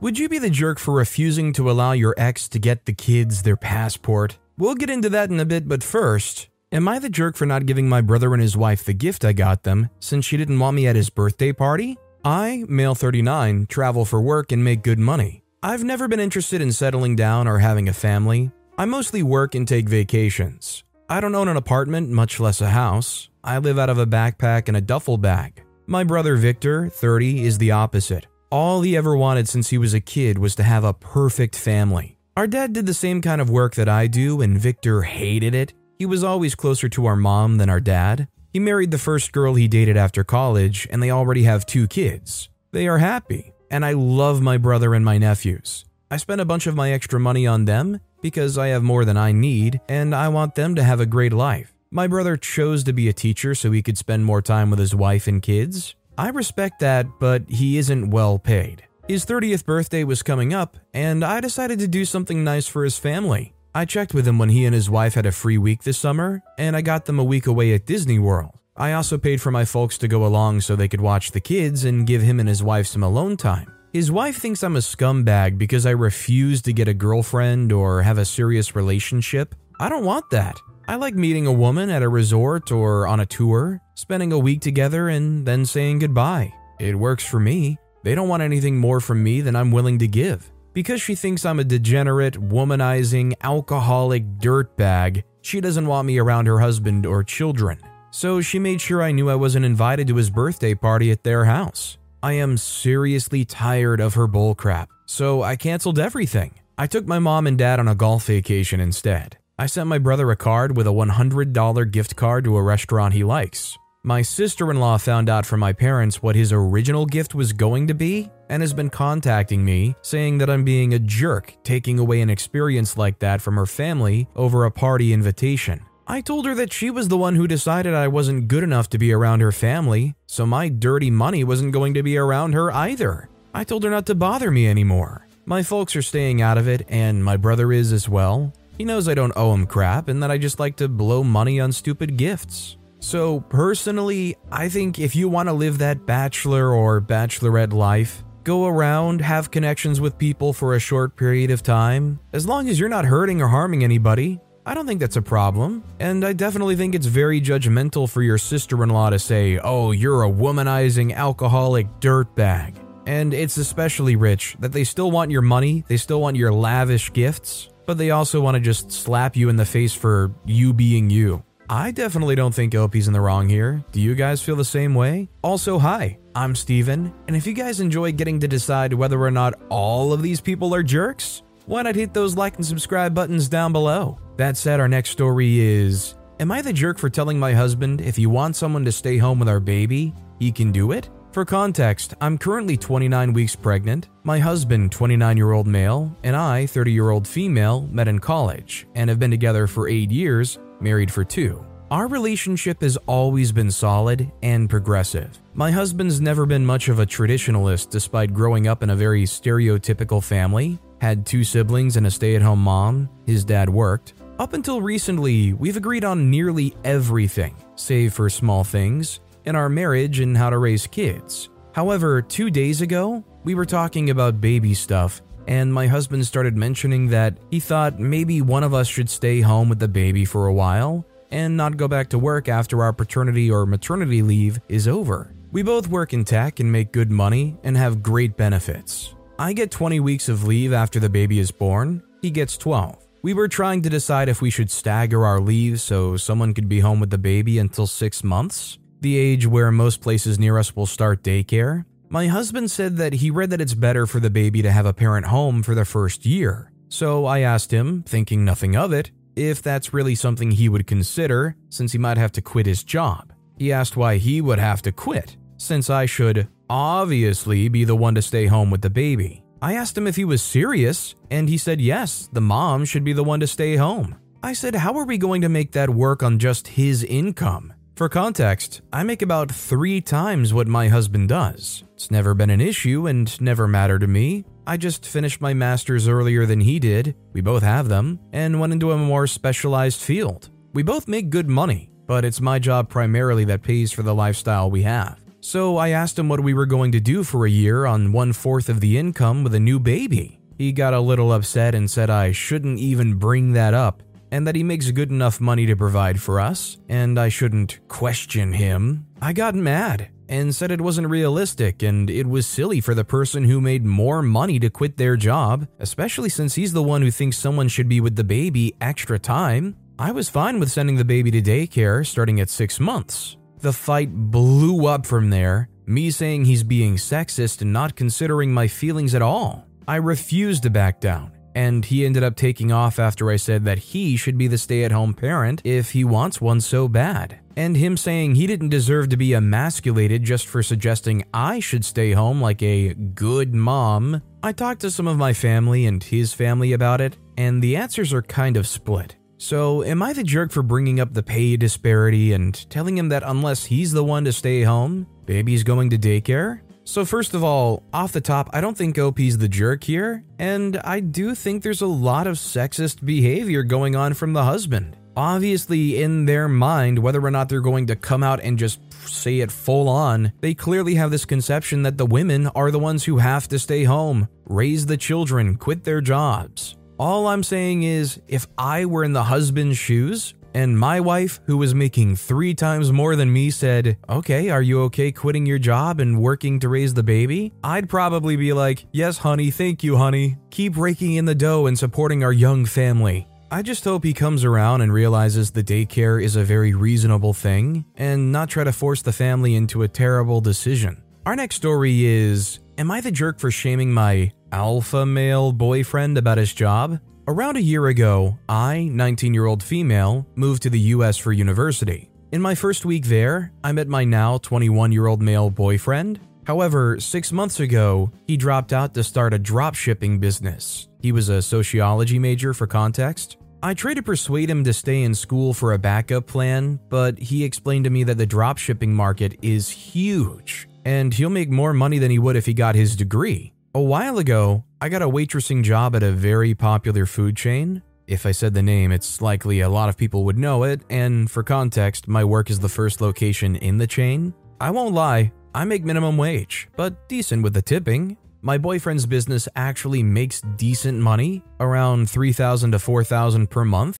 Would you be the jerk for refusing to allow your ex to get the kids their passport? We'll get into that in a bit, but first, am I the jerk for not giving my brother and his wife the gift I got them since she didn't want me at his birthday party? I, male 39, travel for work and make good money. I've never been interested in settling down or having a family. I mostly work and take vacations. I don't own an apartment, much less a house. I live out of a backpack and a duffel bag. My brother Victor, 30, is the opposite. All he ever wanted since he was a kid was to have a perfect family. Our dad did the same kind of work that I do, and Victor hated it. He was always closer to our mom than our dad. He married the first girl he dated after college, and they already have two kids. They are happy, and I love my brother and my nephews. I spend a bunch of my extra money on them because I have more than I need, and I want them to have a great life. My brother chose to be a teacher so he could spend more time with his wife and kids. I respect that, but he isn't well paid. His 30th birthday was coming up, and I decided to do something nice for his family. I checked with him when he and his wife had a free week this summer, and I got them a week away at Disney World. I also paid for my folks to go along so they could watch the kids and give him and his wife some alone time. His wife thinks I'm a scumbag because I refuse to get a girlfriend or have a serious relationship. I don't want that. I like meeting a woman at a resort or on a tour, spending a week together, and then saying goodbye. It works for me. They don't want anything more from me than I'm willing to give. Because she thinks I'm a degenerate, womanizing, alcoholic dirtbag, she doesn't want me around her husband or children. So she made sure I knew I wasn't invited to his birthday party at their house. I am seriously tired of her bullcrap, so I canceled everything. I took my mom and dad on a golf vacation instead. I sent my brother a card with a $100 gift card to a restaurant he likes. My sister in law found out from my parents what his original gift was going to be and has been contacting me saying that I'm being a jerk taking away an experience like that from her family over a party invitation. I told her that she was the one who decided I wasn't good enough to be around her family, so my dirty money wasn't going to be around her either. I told her not to bother me anymore. My folks are staying out of it, and my brother is as well. He knows I don't owe him crap and that I just like to blow money on stupid gifts. So, personally, I think if you want to live that bachelor or bachelorette life, go around, have connections with people for a short period of time. As long as you're not hurting or harming anybody, I don't think that's a problem. And I definitely think it's very judgmental for your sister in law to say, oh, you're a womanizing alcoholic dirtbag. And it's especially rich that they still want your money, they still want your lavish gifts, but they also want to just slap you in the face for you being you. I definitely don't think OP's in the wrong here. Do you guys feel the same way? Also, hi, I'm Steven, and if you guys enjoy getting to decide whether or not all of these people are jerks, why not hit those like and subscribe buttons down below? That said, our next story is Am I the jerk for telling my husband if you want someone to stay home with our baby, he can do it? For context, I'm currently 29 weeks pregnant. My husband, 29 year old male, and I, 30 year old female, met in college and have been together for 8 years, married for 2. Our relationship has always been solid and progressive. My husband's never been much of a traditionalist despite growing up in a very stereotypical family, had two siblings and a stay at home mom, his dad worked. Up until recently, we've agreed on nearly everything, save for small things in our marriage and how to raise kids. However, two days ago, we were talking about baby stuff, and my husband started mentioning that he thought maybe one of us should stay home with the baby for a while and not go back to work after our paternity or maternity leave is over. We both work in tech and make good money and have great benefits. I get 20 weeks of leave after the baby is born, he gets 12. We were trying to decide if we should stagger our leave so someone could be home with the baby until six months, the age where most places near us will start daycare, my husband said that he read that it's better for the baby to have a parent home for the first year. So I asked him, thinking nothing of it, if that's really something he would consider since he might have to quit his job. He asked why he would have to quit. since I should obviously be the one to stay home with the baby. I asked him if he was serious, and he said yes, the mom should be the one to stay home. I said, How are we going to make that work on just his income? For context, I make about three times what my husband does. It's never been an issue and never mattered to me. I just finished my master's earlier than he did, we both have them, and went into a more specialized field. We both make good money, but it's my job primarily that pays for the lifestyle we have. So I asked him what we were going to do for a year on one fourth of the income with a new baby. He got a little upset and said I shouldn't even bring that up, and that he makes good enough money to provide for us, and I shouldn't question him. I got mad and said it wasn't realistic and it was silly for the person who made more money to quit their job, especially since he's the one who thinks someone should be with the baby extra time. I was fine with sending the baby to daycare starting at six months, the fight blew up from there, me saying he's being sexist and not considering my feelings at all. I refused to back down, and he ended up taking off after I said that he should be the stay at home parent if he wants one so bad. And him saying he didn't deserve to be emasculated just for suggesting I should stay home like a good mom. I talked to some of my family and his family about it, and the answers are kind of split. So, am I the jerk for bringing up the pay disparity and telling him that unless he's the one to stay home, baby's going to daycare? So, first of all, off the top, I don't think OP's the jerk here, and I do think there's a lot of sexist behavior going on from the husband. Obviously, in their mind, whether or not they're going to come out and just say it full on, they clearly have this conception that the women are the ones who have to stay home, raise the children, quit their jobs. All I'm saying is, if I were in the husband's shoes, and my wife, who was making three times more than me, said, Okay, are you okay quitting your job and working to raise the baby? I'd probably be like, Yes, honey, thank you, honey. Keep raking in the dough and supporting our young family. I just hope he comes around and realizes the daycare is a very reasonable thing and not try to force the family into a terrible decision. Our next story is Am I the jerk for shaming my alpha male boyfriend about his job? Around a year ago, I, 19 year old female, moved to the US for university. In my first week there, I met my now 21 year old male boyfriend. However, six months ago, he dropped out to start a dropshipping business. He was a sociology major for context. I tried to persuade him to stay in school for a backup plan, but he explained to me that the dropshipping market is huge and he'll make more money than he would if he got his degree. A while ago, I got a waitressing job at a very popular food chain. If I said the name, it's likely a lot of people would know it, and for context, my work is the first location in the chain. I won't lie, I make minimum wage, but decent with the tipping. My boyfriend's business actually makes decent money, around 3000 to 4000 per month.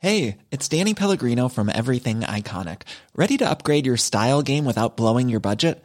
Hey, it's Danny Pellegrino from Everything Iconic. Ready to upgrade your style game without blowing your budget?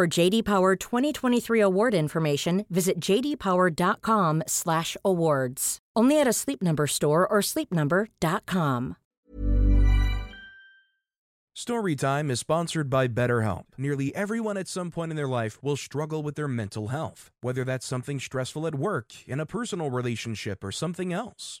For JD Power 2023 award information, visit jdpower.com/awards. Only at a Sleep Number store or sleepnumber.com. Storytime is sponsored by BetterHelp. Nearly everyone at some point in their life will struggle with their mental health, whether that's something stressful at work, in a personal relationship, or something else.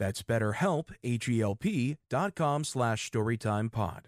That's betterhelp, H-E-L-P dot com slash storytimepod.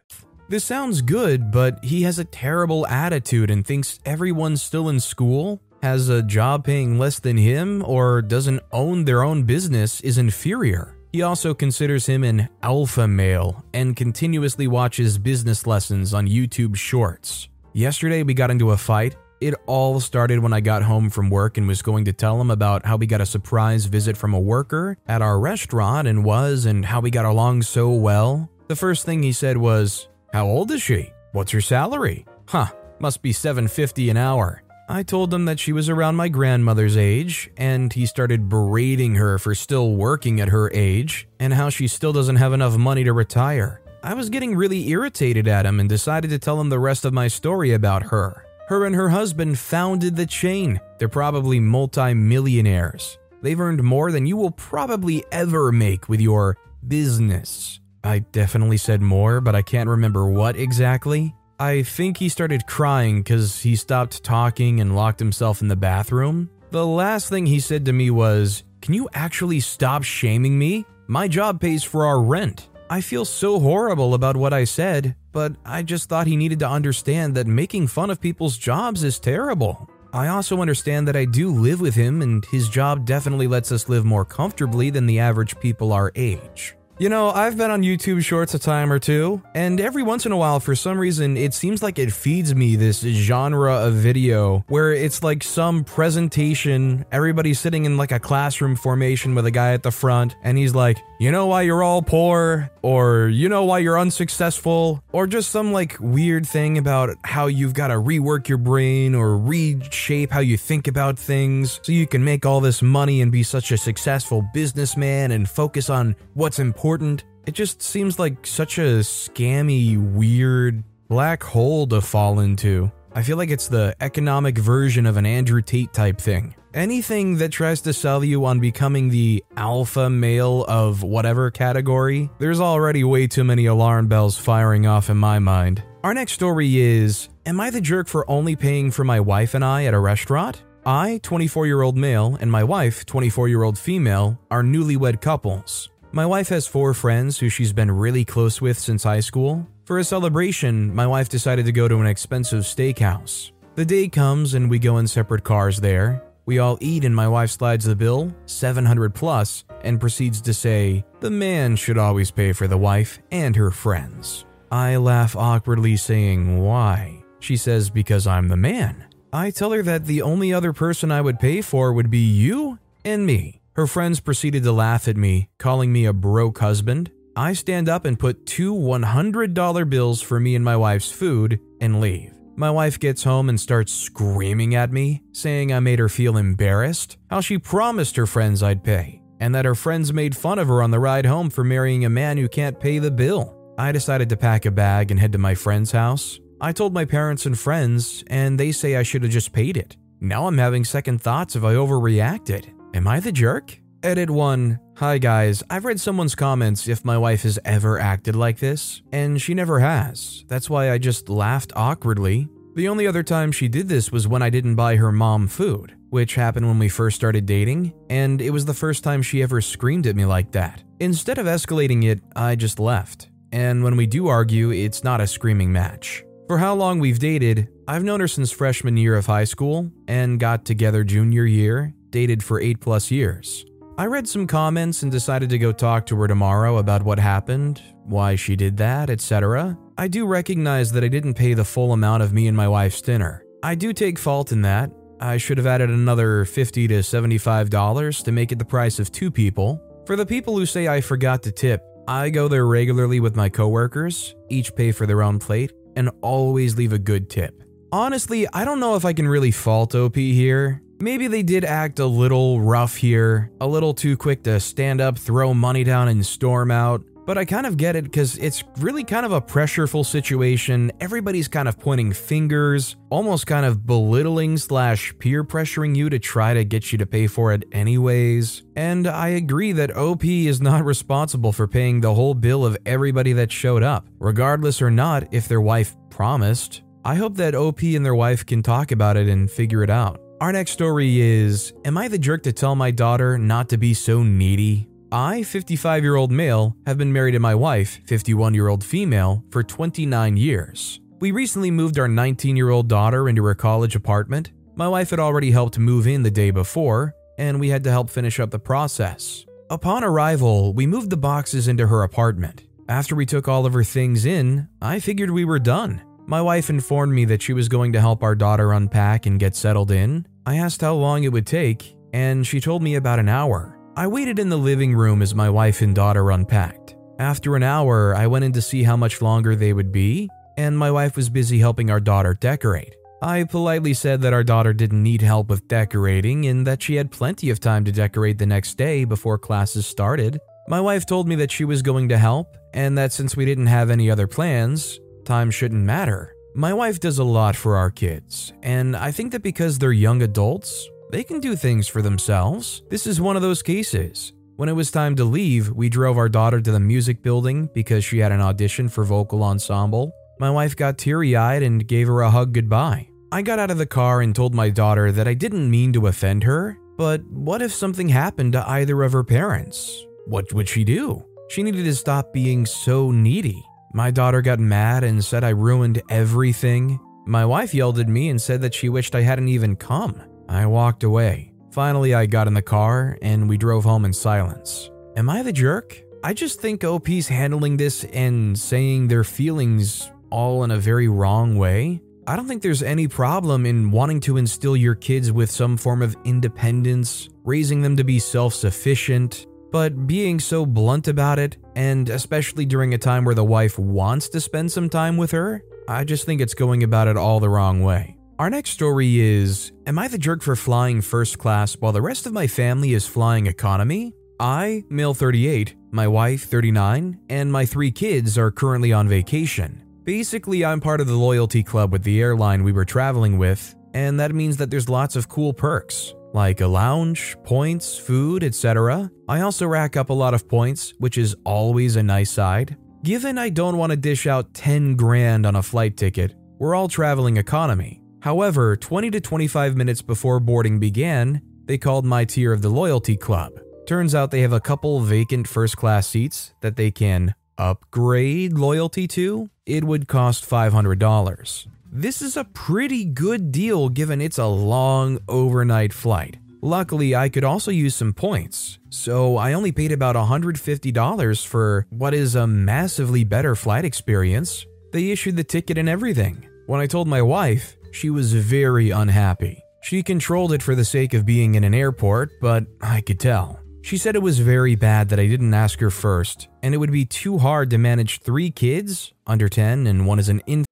This sounds good, but he has a terrible attitude and thinks everyone's still in school, has a job paying less than him, or doesn't own their own business is inferior. He also considers him an alpha male and continuously watches business lessons on YouTube Shorts. Yesterday, we got into a fight. It all started when I got home from work and was going to tell him about how we got a surprise visit from a worker at our restaurant and was and how we got along so well. The first thing he said was, "How old is she? What's her salary?" Huh, must be 750 an hour. I told him that she was around my grandmother's age, and he started berating her for still working at her age and how she still doesn't have enough money to retire. I was getting really irritated at him and decided to tell him the rest of my story about her. Her and her husband founded the chain. They're probably multi-millionaires. They've earned more than you will probably ever make with your business. I definitely said more, but I can't remember what exactly. I think he started crying because he stopped talking and locked himself in the bathroom. The last thing he said to me was, Can you actually stop shaming me? My job pays for our rent. I feel so horrible about what I said, but I just thought he needed to understand that making fun of people's jobs is terrible. I also understand that I do live with him, and his job definitely lets us live more comfortably than the average people our age. You know, I've been on YouTube Shorts a time or two, and every once in a while, for some reason, it seems like it feeds me this genre of video where it's like some presentation, everybody's sitting in like a classroom formation with a guy at the front, and he's like, you know why you're all poor, or you know why you're unsuccessful, or just some like weird thing about how you've got to rework your brain or reshape how you think about things so you can make all this money and be such a successful businessman and focus on what's important. It just seems like such a scammy, weird black hole to fall into. I feel like it's the economic version of an Andrew Tate type thing. Anything that tries to sell you on becoming the alpha male of whatever category, there's already way too many alarm bells firing off in my mind. Our next story is Am I the jerk for only paying for my wife and I at a restaurant? I, 24 year old male, and my wife, 24 year old female, are newlywed couples. My wife has four friends who she's been really close with since high school. For a celebration, my wife decided to go to an expensive steakhouse. The day comes and we go in separate cars there. We all eat and my wife slides the bill, 700 plus, and proceeds to say, the man should always pay for the wife and her friends. I laugh awkwardly saying, why? She says, because I'm the man. I tell her that the only other person I would pay for would be you and me. Her friends proceeded to laugh at me, calling me a broke husband. I stand up and put two $100 bills for me and my wife's food and leave. My wife gets home and starts screaming at me, saying I made her feel embarrassed, how she promised her friends I'd pay, and that her friends made fun of her on the ride home for marrying a man who can't pay the bill. I decided to pack a bag and head to my friend's house. I told my parents and friends, and they say I should have just paid it. Now I'm having second thoughts if I overreacted. Am I the jerk? Edit 1 Hi guys, I've read someone's comments if my wife has ever acted like this, and she never has. That's why I just laughed awkwardly. The only other time she did this was when I didn't buy her mom food, which happened when we first started dating, and it was the first time she ever screamed at me like that. Instead of escalating it, I just left. And when we do argue, it's not a screaming match. For how long we've dated, I've known her since freshman year of high school and got together junior year, dated for 8 plus years. I read some comments and decided to go talk to her tomorrow about what happened, why she did that, etc. I do recognize that I didn't pay the full amount of me and my wife's dinner. I do take fault in that. I should have added another 50 to $75 to make it the price of two people. For the people who say I forgot to tip, I go there regularly with my coworkers, each pay for their own plate, and always leave a good tip. Honestly, I don't know if I can really fault OP here Maybe they did act a little rough here, a little too quick to stand up, throw money down, and storm out. But I kind of get it because it's really kind of a pressureful situation. Everybody's kind of pointing fingers, almost kind of belittling slash peer pressuring you to try to get you to pay for it anyways. And I agree that OP is not responsible for paying the whole bill of everybody that showed up, regardless or not if their wife promised. I hope that OP and their wife can talk about it and figure it out. Our next story is Am I the jerk to tell my daughter not to be so needy? I, 55 year old male, have been married to my wife, 51 year old female, for 29 years. We recently moved our 19 year old daughter into her college apartment. My wife had already helped move in the day before, and we had to help finish up the process. Upon arrival, we moved the boxes into her apartment. After we took all of her things in, I figured we were done. My wife informed me that she was going to help our daughter unpack and get settled in. I asked how long it would take, and she told me about an hour. I waited in the living room as my wife and daughter unpacked. After an hour, I went in to see how much longer they would be, and my wife was busy helping our daughter decorate. I politely said that our daughter didn't need help with decorating and that she had plenty of time to decorate the next day before classes started. My wife told me that she was going to help and that since we didn't have any other plans, time shouldn't matter. My wife does a lot for our kids, and I think that because they're young adults, they can do things for themselves. This is one of those cases. When it was time to leave, we drove our daughter to the music building because she had an audition for vocal ensemble. My wife got teary eyed and gave her a hug goodbye. I got out of the car and told my daughter that I didn't mean to offend her, but what if something happened to either of her parents? What would she do? She needed to stop being so needy. My daughter got mad and said I ruined everything. My wife yelled at me and said that she wished I hadn't even come. I walked away. Finally, I got in the car and we drove home in silence. Am I the jerk? I just think OP's handling this and saying their feelings all in a very wrong way. I don't think there's any problem in wanting to instill your kids with some form of independence, raising them to be self sufficient, but being so blunt about it, and especially during a time where the wife wants to spend some time with her, I just think it's going about it all the wrong way. Our next story is Am I the jerk for flying first class while the rest of my family is flying economy? I, male 38, my wife 39, and my three kids are currently on vacation. Basically, I'm part of the loyalty club with the airline we were traveling with, and that means that there's lots of cool perks, like a lounge, points, food, etc. I also rack up a lot of points, which is always a nice side. Given I don't want to dish out 10 grand on a flight ticket, we're all traveling economy. However, 20 to 25 minutes before boarding began, they called my tier of the loyalty club. Turns out they have a couple vacant first class seats that they can upgrade loyalty to. It would cost $500. This is a pretty good deal given it's a long overnight flight. Luckily, I could also use some points, so I only paid about $150 for what is a massively better flight experience. They issued the ticket and everything. When I told my wife, she was very unhappy. She controlled it for the sake of being in an airport, but I could tell. She said it was very bad that I didn't ask her first, and it would be too hard to manage three kids, under 10, and one is an infant.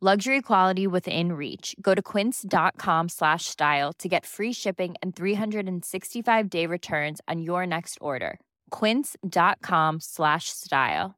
Luxury quality within reach. Go to quince.com slash style to get free shipping and 365 day returns on your next order. Quince.com slash style.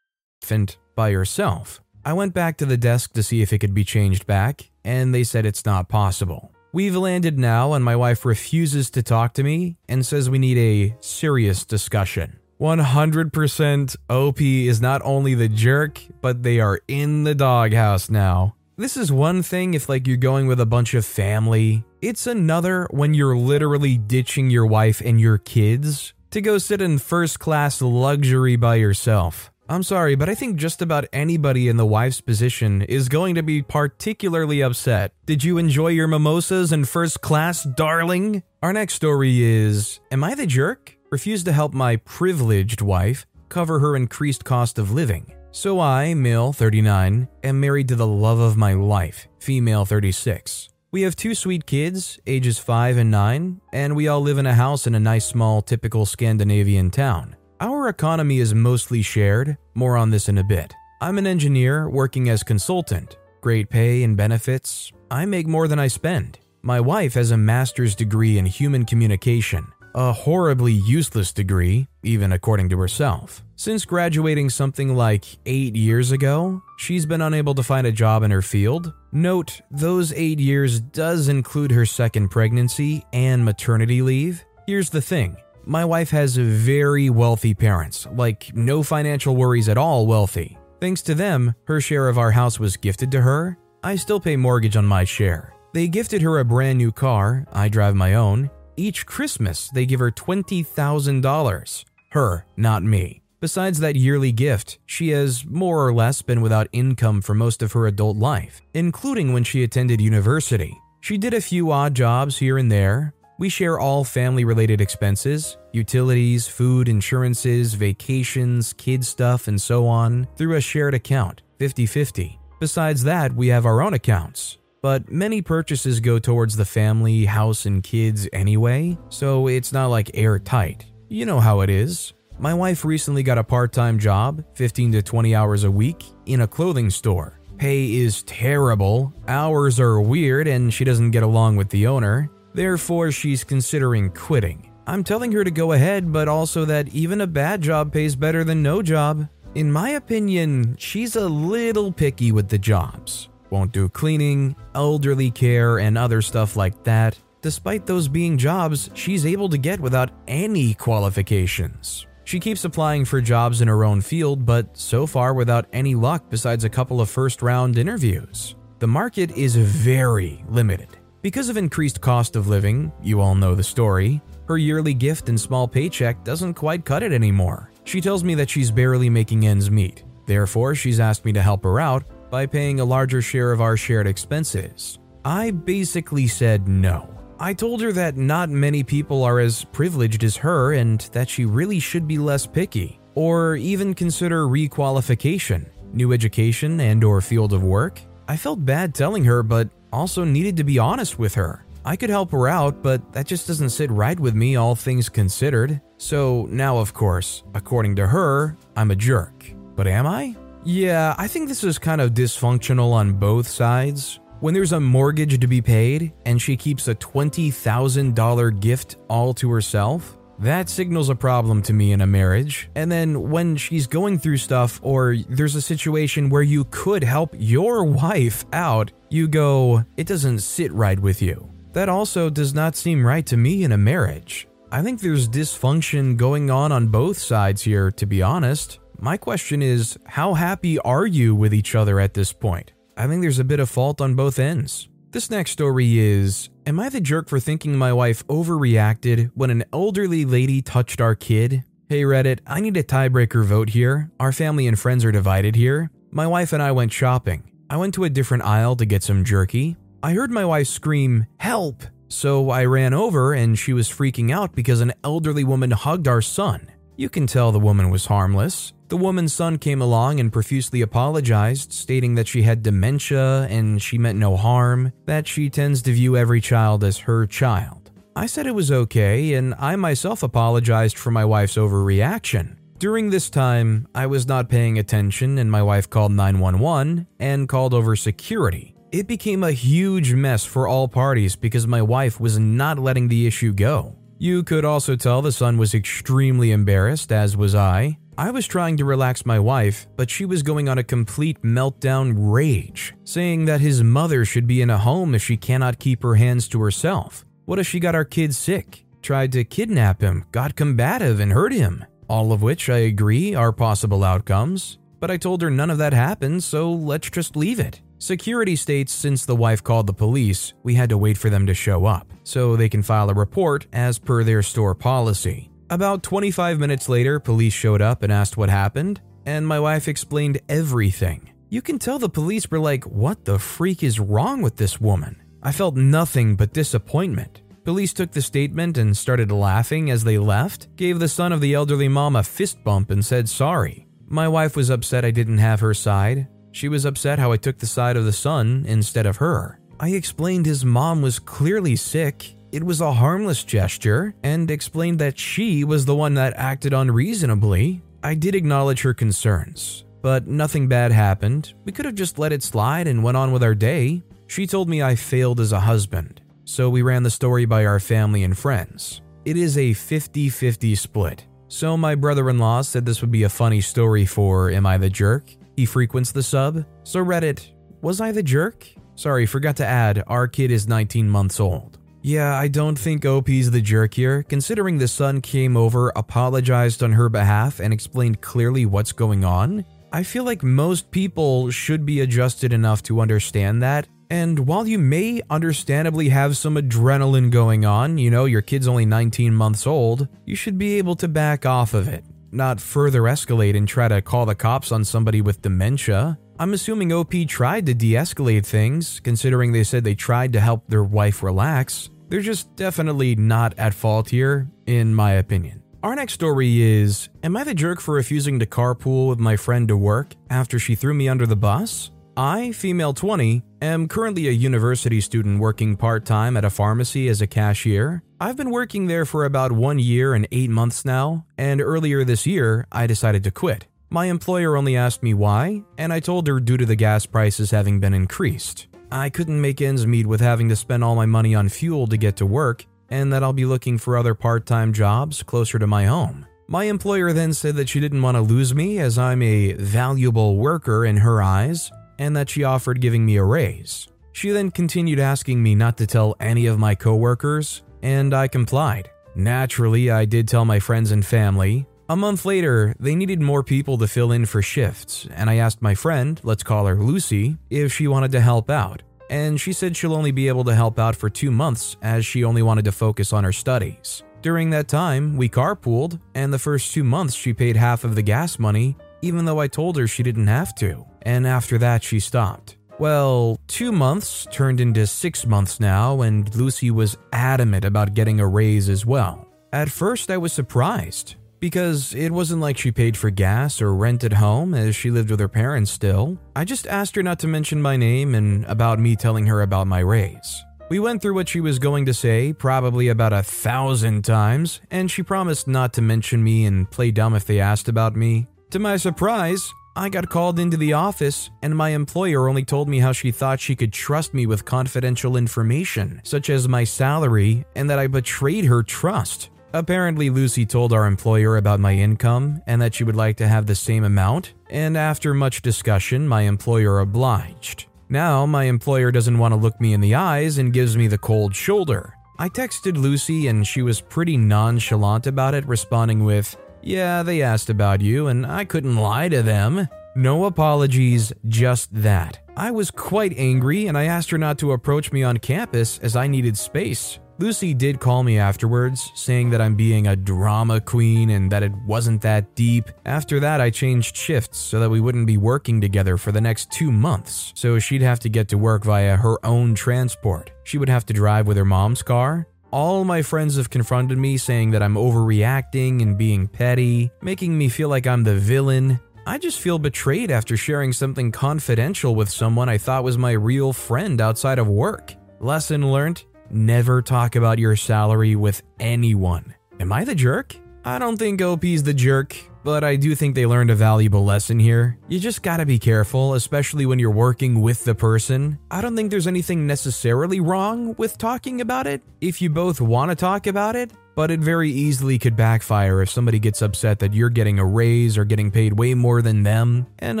infant by yourself. I went back to the desk to see if it could be changed back, and they said it's not possible. We've landed now, and my wife refuses to talk to me and says we need a serious discussion. 100% OP is not only the jerk, but they are in the doghouse now. This is one thing if like you're going with a bunch of family. It's another when you're literally ditching your wife and your kids to go sit in first class luxury by yourself. I'm sorry, but I think just about anybody in the wife's position is going to be particularly upset. Did you enjoy your mimosas in first class, darling? Our next story is Am I the jerk? Refused to help my privileged wife cover her increased cost of living. So I, male 39, am married to the love of my life, female 36. We have two sweet kids, ages 5 and 9, and we all live in a house in a nice small typical Scandinavian town. Our economy is mostly shared, more on this in a bit. I'm an engineer working as consultant, great pay and benefits. I make more than I spend. My wife has a master's degree in human communication, a horribly useless degree, even according to herself. Since graduating something like eight years ago, she's been unable to find a job in her field. Note, those eight years does include her second pregnancy and maternity leave. Here's the thing my wife has very wealthy parents, like no financial worries at all wealthy. Thanks to them, her share of our house was gifted to her. I still pay mortgage on my share. They gifted her a brand new car, I drive my own, each Christmas, they give her $20,000. Her, not me. Besides that yearly gift, she has more or less been without income for most of her adult life, including when she attended university. She did a few odd jobs here and there. We share all family related expenses utilities, food, insurances, vacations, kid stuff, and so on through a shared account, 50 50. Besides that, we have our own accounts, but many purchases go towards the family, house, and kids anyway, so it's not like airtight. You know how it is. My wife recently got a part time job, 15 to 20 hours a week, in a clothing store. Pay is terrible, hours are weird, and she doesn't get along with the owner. Therefore, she's considering quitting. I'm telling her to go ahead, but also that even a bad job pays better than no job. In my opinion, she's a little picky with the jobs won't do cleaning, elderly care, and other stuff like that. Despite those being jobs she's able to get without any qualifications. She keeps applying for jobs in her own field, but so far without any luck besides a couple of first round interviews. The market is very limited. Because of increased cost of living, you all know the story, her yearly gift and small paycheck doesn't quite cut it anymore. She tells me that she's barely making ends meet. Therefore, she's asked me to help her out by paying a larger share of our shared expenses. I basically said no. I told her that not many people are as privileged as her and that she really should be less picky or even consider requalification, new education and or field of work. I felt bad telling her but also needed to be honest with her. I could help her out, but that just doesn't sit right with me all things considered. So now of course, according to her, I'm a jerk. But am I? Yeah, I think this is kind of dysfunctional on both sides. When there's a mortgage to be paid and she keeps a $20,000 gift all to herself, that signals a problem to me in a marriage. And then when she's going through stuff or there's a situation where you could help your wife out, you go, it doesn't sit right with you. That also does not seem right to me in a marriage. I think there's dysfunction going on on both sides here, to be honest. My question is how happy are you with each other at this point? I think there's a bit of fault on both ends. This next story is Am I the jerk for thinking my wife overreacted when an elderly lady touched our kid? Hey Reddit, I need a tiebreaker vote here. Our family and friends are divided here. My wife and I went shopping. I went to a different aisle to get some jerky. I heard my wife scream, Help! So I ran over and she was freaking out because an elderly woman hugged our son. You can tell the woman was harmless. The woman's son came along and profusely apologized, stating that she had dementia and she meant no harm, that she tends to view every child as her child. I said it was okay, and I myself apologized for my wife's overreaction. During this time, I was not paying attention, and my wife called 911 and called over security. It became a huge mess for all parties because my wife was not letting the issue go. You could also tell the son was extremely embarrassed, as was I. I was trying to relax my wife, but she was going on a complete meltdown rage, saying that his mother should be in a home if she cannot keep her hands to herself. What if she got our kid sick, tried to kidnap him, got combative, and hurt him? All of which I agree are possible outcomes, but I told her none of that happened, so let's just leave it. Security states since the wife called the police, we had to wait for them to show up, so they can file a report as per their store policy. About 25 minutes later, police showed up and asked what happened, and my wife explained everything. You can tell the police were like, What the freak is wrong with this woman? I felt nothing but disappointment. Police took the statement and started laughing as they left, gave the son of the elderly mom a fist bump, and said sorry. My wife was upset I didn't have her side. She was upset how I took the side of the son instead of her. I explained his mom was clearly sick. It was a harmless gesture, and explained that she was the one that acted unreasonably. I did acknowledge her concerns, but nothing bad happened. We could have just let it slide and went on with our day. She told me I failed as a husband, so we ran the story by our family and friends. It is a 50 50 split. So my brother in law said this would be a funny story for Am I the Jerk? He frequents the sub. So Reddit, was I the jerk? Sorry, forgot to add, our kid is 19 months old. Yeah, I don't think OP's the jerk here, considering the son came over, apologized on her behalf, and explained clearly what's going on. I feel like most people should be adjusted enough to understand that. And while you may understandably have some adrenaline going on, you know, your kid's only 19 months old, you should be able to back off of it, not further escalate and try to call the cops on somebody with dementia. I'm assuming OP tried to de escalate things, considering they said they tried to help their wife relax. They're just definitely not at fault here, in my opinion. Our next story is Am I the jerk for refusing to carpool with my friend to work after she threw me under the bus? I, female 20, am currently a university student working part time at a pharmacy as a cashier. I've been working there for about one year and eight months now, and earlier this year, I decided to quit. My employer only asked me why, and I told her due to the gas prices having been increased. I couldn't make ends meet with having to spend all my money on fuel to get to work, and that I'll be looking for other part time jobs closer to my home. My employer then said that she didn't want to lose me as I'm a valuable worker in her eyes, and that she offered giving me a raise. She then continued asking me not to tell any of my coworkers, and I complied. Naturally, I did tell my friends and family. A month later, they needed more people to fill in for shifts, and I asked my friend, let's call her Lucy, if she wanted to help out. And she said she'll only be able to help out for two months as she only wanted to focus on her studies. During that time, we carpooled, and the first two months she paid half of the gas money, even though I told her she didn't have to. And after that, she stopped. Well, two months turned into six months now, and Lucy was adamant about getting a raise as well. At first, I was surprised because it wasn't like she paid for gas or rented home as she lived with her parents still. I just asked her not to mention my name and about me telling her about my raise. We went through what she was going to say, probably about a thousand times, and she promised not to mention me and play dumb if they asked about me. To my surprise, I got called into the office, and my employer only told me how she thought she could trust me with confidential information, such as my salary, and that I betrayed her trust. Apparently, Lucy told our employer about my income and that she would like to have the same amount, and after much discussion, my employer obliged. Now, my employer doesn't want to look me in the eyes and gives me the cold shoulder. I texted Lucy and she was pretty nonchalant about it, responding with, Yeah, they asked about you and I couldn't lie to them. No apologies, just that. I was quite angry and I asked her not to approach me on campus as I needed space. Lucy did call me afterwards, saying that I'm being a drama queen and that it wasn't that deep. After that, I changed shifts so that we wouldn't be working together for the next two months, so she'd have to get to work via her own transport. She would have to drive with her mom's car. All my friends have confronted me saying that I'm overreacting and being petty, making me feel like I'm the villain. I just feel betrayed after sharing something confidential with someone I thought was my real friend outside of work. Lesson learned Never talk about your salary with anyone. Am I the jerk? I don't think OP's the jerk, but I do think they learned a valuable lesson here. You just gotta be careful, especially when you're working with the person. I don't think there's anything necessarily wrong with talking about it if you both wanna talk about it, but it very easily could backfire if somebody gets upset that you're getting a raise or getting paid way more than them. And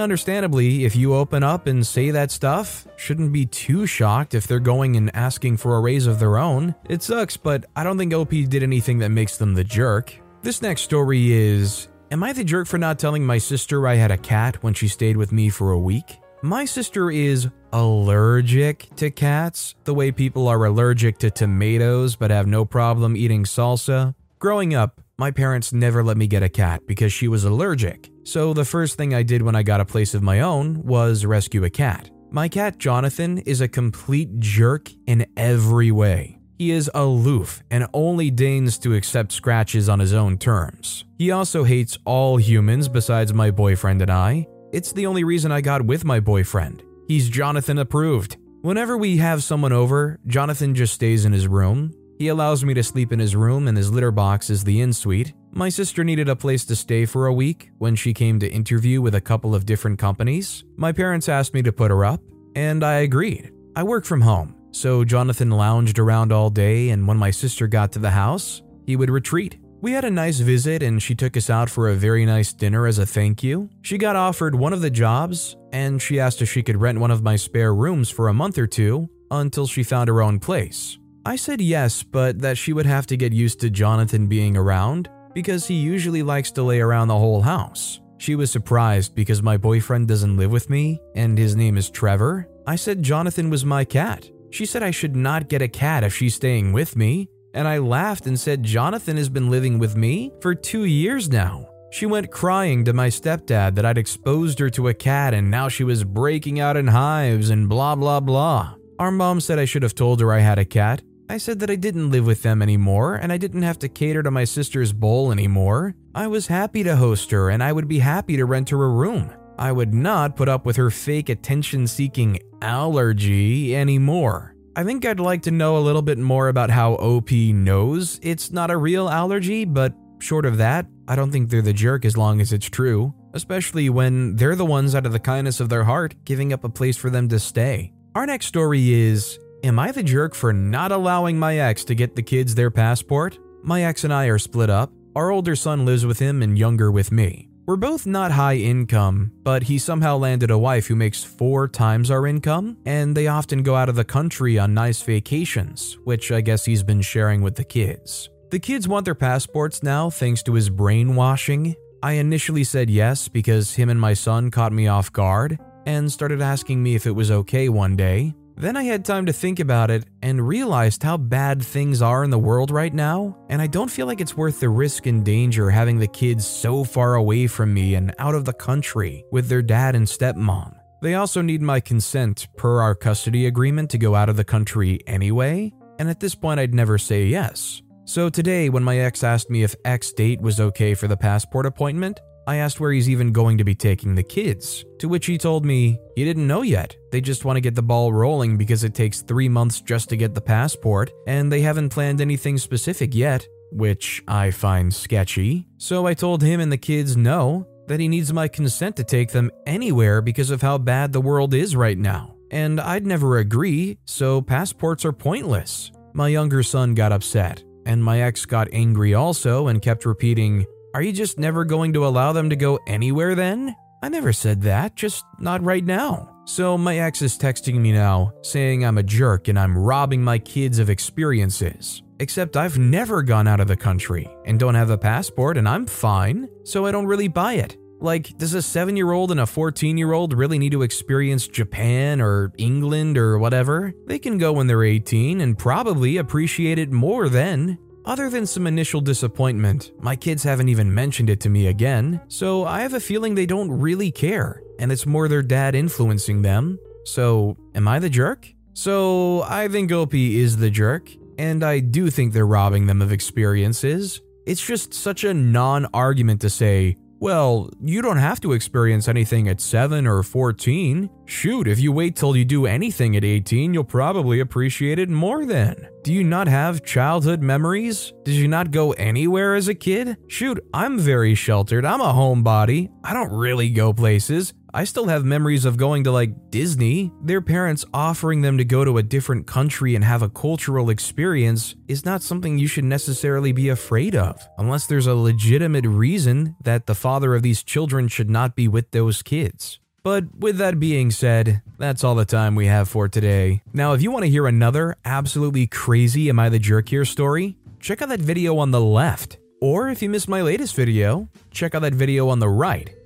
understandably, if you open up and say that stuff, shouldn't be too shocked if they're going and asking for a raise of their own. It sucks, but I don't think OP did anything that makes them the jerk. This next story is Am I the jerk for not telling my sister I had a cat when she stayed with me for a week? My sister is allergic to cats, the way people are allergic to tomatoes but have no problem eating salsa. Growing up, my parents never let me get a cat because she was allergic. So the first thing I did when I got a place of my own was rescue a cat. My cat Jonathan is a complete jerk in every way. He is aloof and only deigns to accept scratches on his own terms. He also hates all humans besides my boyfriend and I. It's the only reason I got with my boyfriend. He's Jonathan approved. Whenever we have someone over, Jonathan just stays in his room. He allows me to sleep in his room, and his litter box is the in suite. My sister needed a place to stay for a week when she came to interview with a couple of different companies. My parents asked me to put her up, and I agreed. I work from home, so Jonathan lounged around all day, and when my sister got to the house, he would retreat. We had a nice visit and she took us out for a very nice dinner as a thank you. She got offered one of the jobs and she asked if she could rent one of my spare rooms for a month or two until she found her own place. I said yes, but that she would have to get used to Jonathan being around because he usually likes to lay around the whole house. She was surprised because my boyfriend doesn't live with me and his name is Trevor. I said Jonathan was my cat. She said I should not get a cat if she's staying with me and I laughed and said, Jonathan has been living with me for two years now. She went crying to my stepdad that I'd exposed her to a cat and now she was breaking out in hives and blah blah blah. Our mom said I should have told her I had a cat. I said that I didn't live with them anymore and I didn't have to cater to my sister's bowl anymore. I was happy to host her and I would be happy to rent her a room. I would not put up with her fake attention seeking allergy anymore. I think I'd like to know a little bit more about how OP knows it's not a real allergy, but short of that, I don't think they're the jerk as long as it's true, especially when they're the ones out of the kindness of their heart giving up a place for them to stay. Our next story is Am I the jerk for not allowing my ex to get the kids their passport? My ex and I are split up. Our older son lives with him and younger with me. We're both not high income, but he somehow landed a wife who makes four times our income, and they often go out of the country on nice vacations, which I guess he's been sharing with the kids. The kids want their passports now thanks to his brainwashing. I initially said yes because him and my son caught me off guard and started asking me if it was okay one day. Then I had time to think about it and realized how bad things are in the world right now, and I don't feel like it's worth the risk and danger having the kids so far away from me and out of the country with their dad and stepmom. They also need my consent per our custody agreement to go out of the country anyway, and at this point I'd never say yes. So today, when my ex asked me if X date was okay for the passport appointment, I asked where he's even going to be taking the kids, to which he told me he didn't know yet. They just want to get the ball rolling because it takes three months just to get the passport, and they haven't planned anything specific yet, which I find sketchy. So I told him and the kids no, that he needs my consent to take them anywhere because of how bad the world is right now. And I'd never agree, so passports are pointless. My younger son got upset, and my ex got angry also and kept repeating, are you just never going to allow them to go anywhere then? I never said that, just not right now. So my ex is texting me now, saying I'm a jerk and I'm robbing my kids of experiences. Except I've never gone out of the country and don't have a passport and I'm fine, so I don't really buy it. Like, does a 7 year old and a 14 year old really need to experience Japan or England or whatever? They can go when they're 18 and probably appreciate it more then. Other than some initial disappointment, my kids haven't even mentioned it to me again, so I have a feeling they don't really care, and it's more their dad influencing them. So, am I the jerk? So, I think OP is the jerk, and I do think they're robbing them of experiences. It's just such a non argument to say, well, you don't have to experience anything at 7 or 14. Shoot, if you wait till you do anything at 18, you'll probably appreciate it more then. Do you not have childhood memories? Did you not go anywhere as a kid? Shoot, I'm very sheltered. I'm a homebody. I don't really go places. I still have memories of going to like Disney. Their parents offering them to go to a different country and have a cultural experience is not something you should necessarily be afraid of, unless there's a legitimate reason that the father of these children should not be with those kids. But with that being said, that's all the time we have for today. Now, if you want to hear another absolutely crazy Am I the Jerk Here story, check out that video on the left. Or if you missed my latest video, check out that video on the right